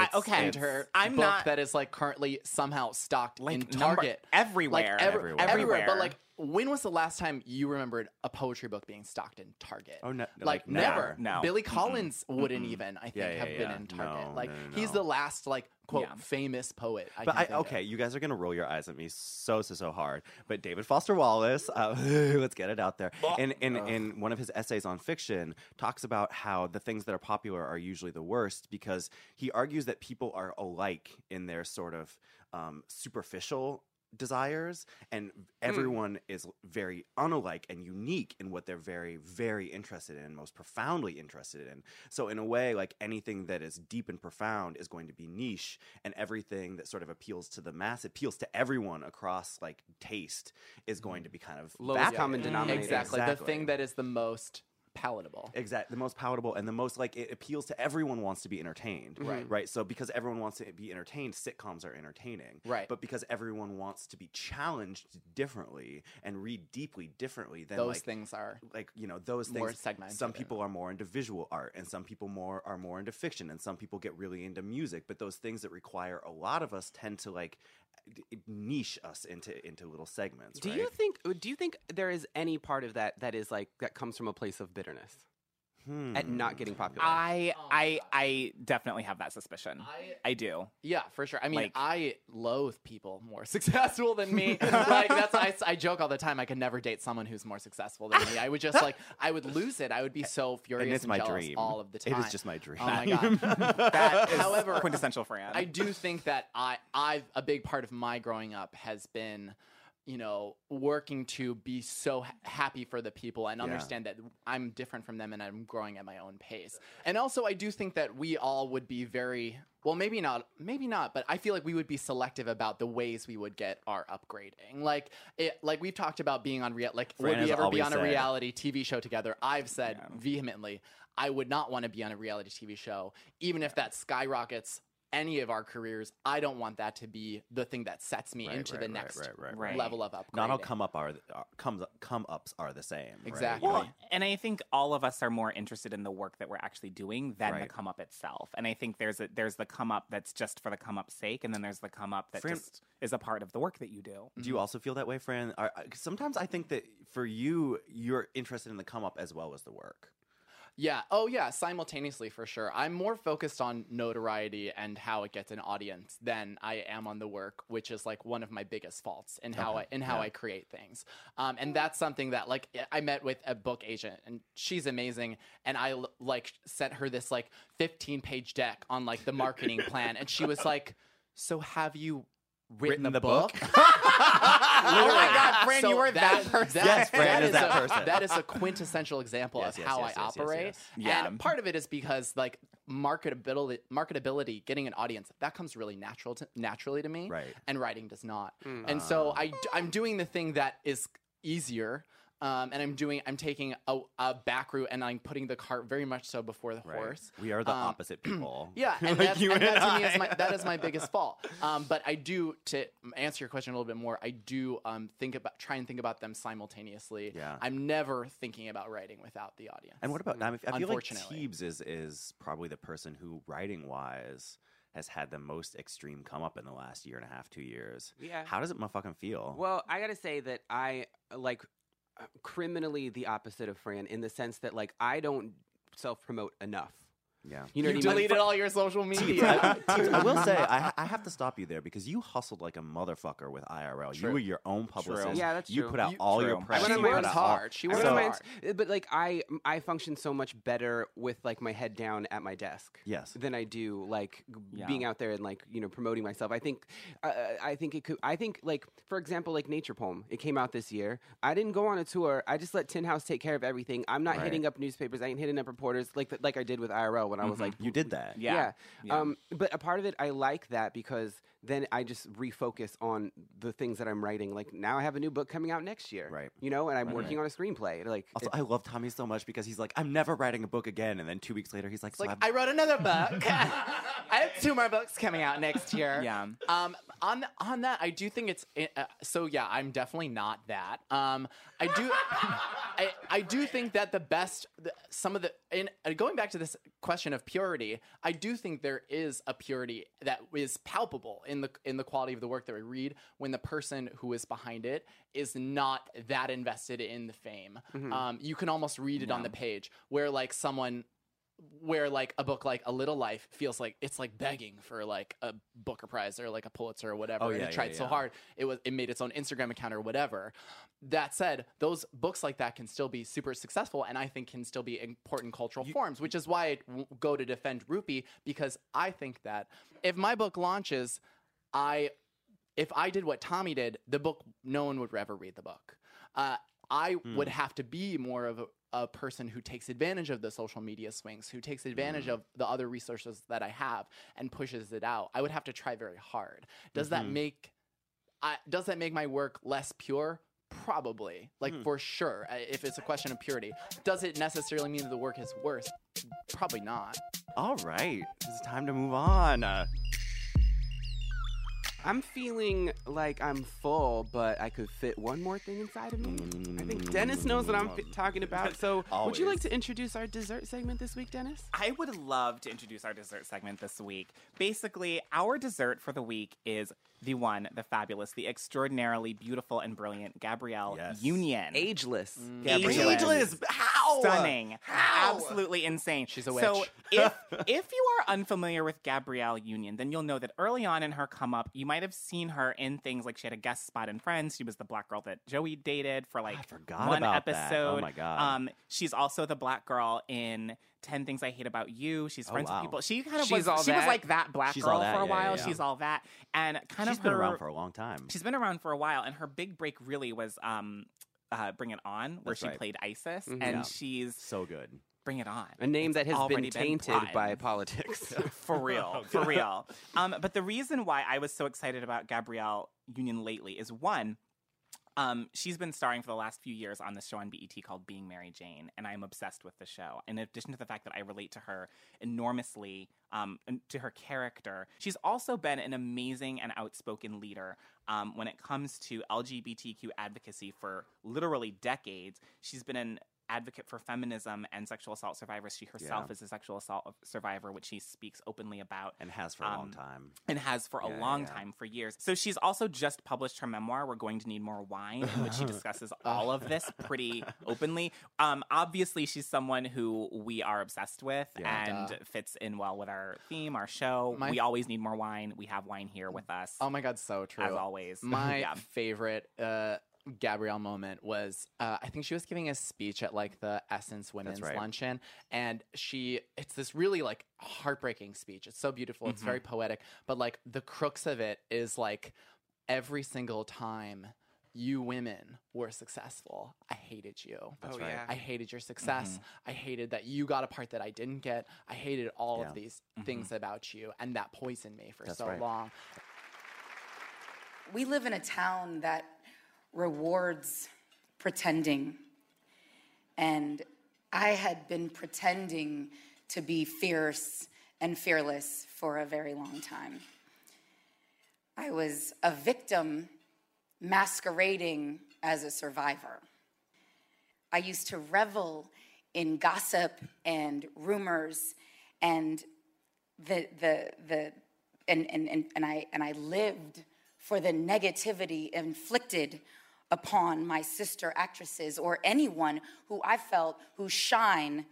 I- okay. and her I'm book not- that is like currently somehow stocked Like, in number- Target everywhere. like ever- Everywhere. everywhere. But like, when was the last time you remembered a poetry book being stocked in Target? Oh, no- like, like, never. never. No. Billy Collins wouldn't even, I think, Yeah, yeah, have been in Target. No, like, no, no, he's the last like quote Yeah. famous poet. I But can I, think of. okay, you guys are gonna roll your eyes at me so so so hard. But David Foster Wallace, uh, let's get it out there. In in in one of his essays on fiction, talks about how the things that are popular are usually the worst because he argues that people are alike in their sort of um, superficial desires and hmm. everyone is very unalike and unique in what they're very very interested in most profoundly interested in so in a way like anything that is deep and profound is going to be niche and everything that sort of appeals to the mass appeals to everyone across like taste is going to hmm. be kind of Lowest vapid. common mm, denominator. Exactly. The thing that is the most palatable. Exactly, the most palatable and the most like it appeals to everyone wants to be entertained, mm-hmm. Right. Right. So because everyone wants to be entertained, sitcoms are entertaining, Right. But because everyone wants to be challenged differently and read deeply differently, then Those like, things are like you know those more things. segmented. Some people are more into visual art, and some people more are more into fiction, and some people get really into music. But those things that require a lot of us tend to like niche us into into little segments. Do right? you think? Do you think there is any part of that that is like that comes from a place of bitterness at hmm. not getting popular? I oh, I I definitely have that suspicion. I, do. Yeah, for sure. I mean, Like- I loathe people more successful than me. like that's I, I joke all the time. I could never date someone who's more successful than me. I would just like I would lose it. I would be so furious it's and my jealous dream. all of the time. It is just my dream. Oh my god. That is However, quintessential Fran. I do think that I I a big part of my growing up has been you know working to be so happy for the people and Yeah. understand that I'm different from them and I'm growing at my own pace. And also I do think that we all would be very well maybe not maybe not but I feel like we would be selective about the ways we would get our upgrading. Like it like we've talked about being on real like Fran would we ever be on a said- reality TV show together? I've said vehemently I would not want to be on a reality TV show even if that skyrockets any of our careers, I don't want that to be the thing that sets me Right, into right, the next right, right, right. level of upgrading. Not all come up are, uh, are come come ups are the same. right? Exactly. Well, and I think all of us are more interested in the work that we're actually doing than the come up itself. And I think there's a there's the come up that's just for the come up's sake, and then there's the come up that Fran- just is a part of the work that you do. Do you mm-hmm. also feel that way, Fran? Are, sometimes I think that for you, you're interested in the come up as well as the work. Yeah. Oh, yeah. Simultaneously, for sure. I'm more focused on notoriety and how it gets an audience than I am on the work, which is like one of my biggest faults in how I in how I create things. Um, and that's something that like I met with a book agent, and she's amazing. And I like sent her this like 15 page deck on like the marketing plan, and she was like, "So have you?" Written, Written the the book? book? Oh my God, Fran, you were that person. Yes, Fran is that a, person. That is a quintessential example Yes, of yes, how yes, I yes, yes, operate. yes. Yeah. And part of it is because like marketability, marketability, getting an audience, that comes really natural to, naturally to me. Right. And writing does not. Hmm. And so ah. I, I'm doing the thing that is easier. Um, and I'm doing, I'm taking a, a back route and I'm putting the cart very much so before the Right. horse. We are the Um, opposite people. Yeah, and, Like that's, you and and that to me is my that is my biggest fault. Um, but I do to answer your question a little bit more. I do um, think about try and think about them simultaneously. Yeah. I'm never thinking about writing without the audience. And what about? I, mean, I feel like Unfortunately. Teebs is is probably the person who, writing wise, has had the most extreme come up in the last year and a half, two years. Yeah. How does it motherfucking feel? Well, I gotta say that I like criminally the opposite of Fran in the sense that like I don't self promote enough. Yeah. You know you what mean? deleted all your social media. I will say, I, I have to stop you there because you hustled like a motherfucker with IRL. You were your own publicist. Yeah, that's You true. put out You- all your press. She you worked put out all- hard. She I worked went on So- my hard. but like I, I function so much better with like my head down at my desk. Yes. Than I do like Yeah. being out there and like you know promoting myself. I think, uh, I think it could. I think like for example like Nature Poem. It came out this year. I didn't go on a tour. I just let Tin House take care of everything. I'm not Right. hitting up newspapers. I ain't hitting up reporters like like I did with IRL when I was like You did that. Yeah. yeah. Yeah. Um, but a part of it, I like that because then I just refocus on the things that I'm writing. Like now I have a new book coming out next year. Right. You know, and I'm working on a screenplay. Like, Also, I love Tommy so much because he's like, I'm never writing a book again. And then two weeks later, he's like, so like I'm- I wrote another book. I have two more books coming out next year. Yeah. Um, on on that, I do think it's uh, so. Yeah, I'm definitely not that. Um, I do, I, I do think that the best, the, some of the, in uh, going back to this question of purity, I do think there is a purity that is palpable in the in the quality of the work that we read when the person who is behind it is not that invested in the fame. Um, you can almost read it on the page where like someone where like a book like A Little Life feels like it's like begging for like a Booker Prize or like a Pulitzer or whatever. Oh, and yeah, it tried yeah, so yeah. hard. It was it made its own Instagram account or whatever. That said, those books like that can still be super successful and I think can still be important cultural forms, which is why I go to defend Rupi because I think that if my book launches, I if I did what Tommy did, the book no one would ever read the book. Uh, I would have to be more of a, a person who takes advantage of the social media swings, who takes advantage of the other resources that I have and pushes it out. I would have to try very hard. Does that make I, does that make my work less pure? Probably, like for sure, uh, if it's a question of purity. Does it necessarily mean that the work is worse? Probably not. All right, it's time to move on. I'm feeling like I'm full, but I could fit one more thing inside of me. I think Dennis knows what I'm fi- talking about. So, would you like to introduce our dessert segment this week, Dennis? I would love to introduce our dessert segment this week. Basically, our dessert for the week is the one, the fabulous, the extraordinarily beautiful and brilliant Gabrielle Yes. Union. Ageless. Mm. Gabrielle. Ageless. How? Stunning. How? Absolutely insane. She's a witch. So if if you are unfamiliar with Gabrielle Union, then you'll know that early on in her come up, you might have seen her in things like she had a guest spot in Friends. She was the black girl that Joey dated for like forgot one about that. Oh episode. my God. Um, she's also the black girl in 10 Things I Hate About You. She's Oh, friends wow. with people. She kind of She's was all she was like that black She's girl that, for a yeah, while. yeah, yeah. She's all that. And kind She's of been her, around for a long time. She's been around for a while, and her big break really was um, uh, Bring It On, where That's she right. played Isis, Mhm. and Yeah. she's so good. Bring It On. A name that has already been been tainted by politics. for real, for real. Um, but the reason why I was so excited about Gabrielle Union lately is one, um, she's been starring for the last few years on this show on BET called Being Mary Jane, and I'm obsessed with the show. In addition to the fact that I relate to her enormously, um, and to her character, she's also been an amazing and outspoken leader um, when it comes to LGBTQ advocacy for literally decades. She's been an advocate for feminism and sexual assault survivors. She herself Yeah. is a sexual assault survivor, which she speaks openly about And has for a long Um, time. and has for a long yeah. time for years. So she's also just published her memoir, We're Going to Need More Wine, in which she discusses all of this pretty openly. Um, obviously, she's someone who we are obsessed with Yeah. and Duh. fits in well with our theme, our show. My- we always need more wine. We have wine here with us, Oh my god, so true. as always. My Yeah. favorite uh, Gabrielle moment was uh, I think she was giving a speech at like the Essence Women's right. Luncheon, and she it's this really like heartbreaking speech. It's so beautiful. It's Mm-hmm. very poetic, but like the crux of it is like every single time you women were successful, I hated you. That's Oh, right. yeah. I hated your success. I hated that you got a part that I didn't get. I hated all Yeah. of these things about you, and that poisoned me for That's so right. long. We live in a town that rewards pretending. And I had been pretending to be fierce and fearless for a very long time. I was a victim masquerading as a survivor. I used to revel in gossip and rumors and the the the and and and, and I and I lived for the negativity inflicted upon my sister actresses or anyone who I felt whose shine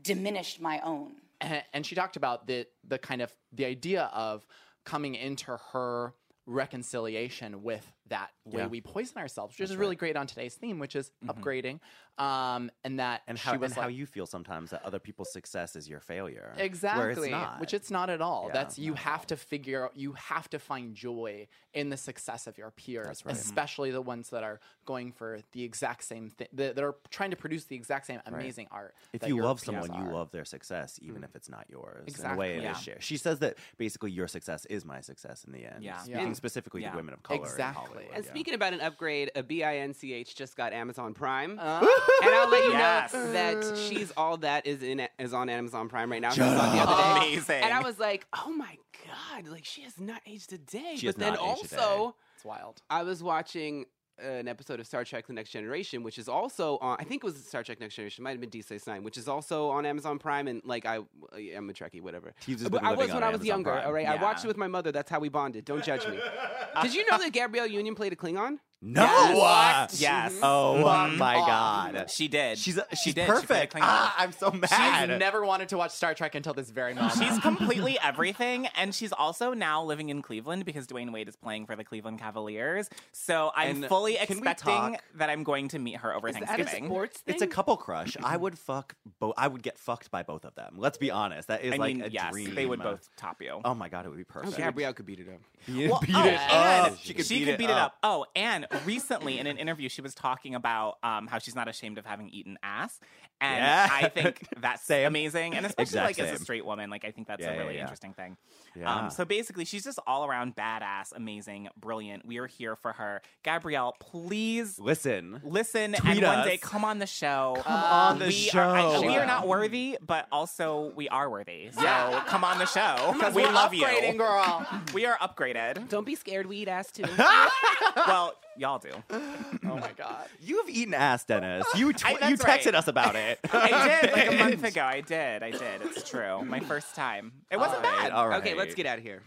diminished my own. and, and she talked about the the kind of the idea of coming into her reconciliation with that way Yeah. we poison ourselves, which is really great on today's theme, which is upgrading, um, and that And how, and how you feel sometimes that other people's success is your failure. Exactly. It's not. Which it's not at all. Yeah, That's you have to figure out, you have to find joy in the success of your peers, That's right. especially the ones that are going for the exact same thing that that are trying to produce the exact same amazing art. If you love someone, you love their success, even if it's not yours. In a way, it Yeah. is shared. She says that basically your success is my success in the end. Yeah. Speaking specifically to women of color. Exactly. Hollywood, And yeah. speaking about an upgrade, a BINCH just got Amazon Prime, Uh, and I'll let you Yes. know that she's all that is in is on Amazon Prime right now. I saw it the other day, Amazing. and I was like, oh my god, like she has not aged a day. She but has then not aged a also, it's wild. I was watching an episode of Star Trek: The Next Generation, which is also on. I think it was Star Trek: Next Generation. It might have been Space Nine, which is also on Amazon Prime. And like I, I'm a Trekkie, whatever. But I was when I was Amazon younger. Prime. All right, I watched it with my mother. That's how we bonded. Don't judge me. Did you know that Gabrielle Union played a Klingon? No! Yes. Yes. Oh Mhm. my god. She did. She's a, She she's did. She played perfect. Klingon. ah, I'm so mad. She's never wanted to watch Star Trek until this very moment. She's completely everything, and she's also now living in Cleveland because Dwyane Wade is playing for the Cleveland Cavaliers. So I'm And fully expecting that I'm going to meet her over Is that a Thanksgiving. sports thing? It's a couple crush. I would fuck both. I would get fucked by both of them. Let's be honest. That is I like mean, a yes, dream. they would both top you. Oh my god, it would be Oh, perfect. Gabrielle could beat it up. beat, Well, beat oh, it up. She could, beat, it up. Oh, and recently in an interview, she was talking about um, how she's not ashamed of having eaten ass, and Yeah. I think that's Same. amazing. And especially Exact like as a straight woman, like I think that's Yeah, a really yeah. interesting thing. Yeah. Um, so basically, she's just all around badass, amazing, brilliant. We are here for her, Gabrielle. Please Listen. listen Tweet and one day come on the show. Come on the we Are, I- show. we are not worthy, but also we are worthy. So Yeah. come on the show. Because we love upgrading, you, girl. We are upgraded. Don't be scared. We eat ass too. well, y'all do. Oh my god. You've eaten ass, Dennis. You tw- I- you that's texted right. us about it. I did like a month ago. I did. I did. It's true. My first time. It wasn't All right, bad. all right. Okay, let's get out of here.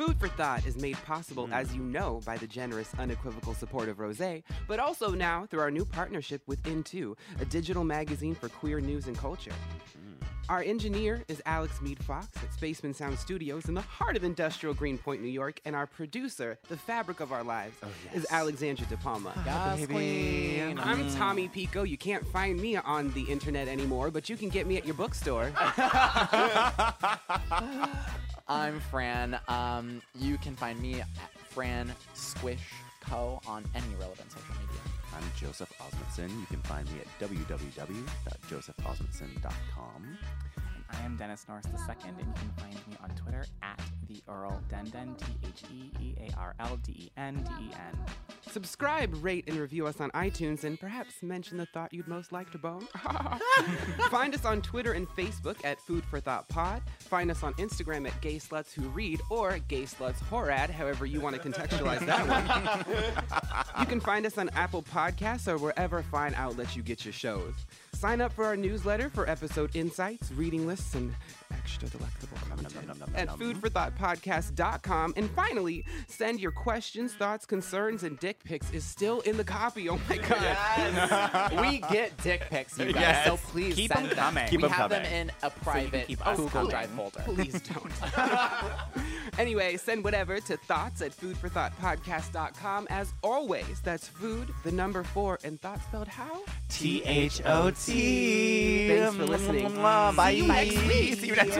Food for Thought is made possible, hmm. as you know, by the generous, unequivocal support of Rose, but also now through our new partnership with Into, a digital magazine for queer news and culture. Hmm. Our engineer is Alex Mead Fox at Spaceman Sound Studios in the heart of industrial Greenpoint, New York, and our producer, the fabric of our lives, oh, is Alexandra De Palma. Yes, queen. Hmm. I'm Tommy Pico. You can't find me on the internet anymore, but you can get me at your bookstore. I'm Fran. Um, you can find me at Fran Squish Co on any relevant social media. I'm Joseph Osmundson. You can find me at www.josephosmundson.com. I am Dennis Norris II, and you can find me on Twitter at the Earl Denden, T H E E A R L D E N D E N. Subscribe, rate, and review us on iTunes, and perhaps mention the thought you'd most like to bone. Find us on Twitter and Facebook at Food for Thought Pod. Find us on Instagram at Gay Sluts Who Read or Gay Sluts Horad, however you want to contextualize that one. you can find us on Apple Podcasts or wherever fine outlets you get your shows. Sign up for our newsletter for episode insights, reading lists, and extra delectable content at foodforthoughtpodcast.com. And finally, send your questions, thoughts, concerns, and dick pics is still in the copy. Oh my god. we get dick pics, you guys. Yes. So please Keep send 'em them. coming. Keep we 'em have coming. them in a private us Google. Drive folder. Please don't. anyway, send whatever to thoughts at foodforthoughtpodcast.com. As always, that's food, the number four, and thought spelled how? T H O T. Thanks for listening. Bye. See you next week. See you next week.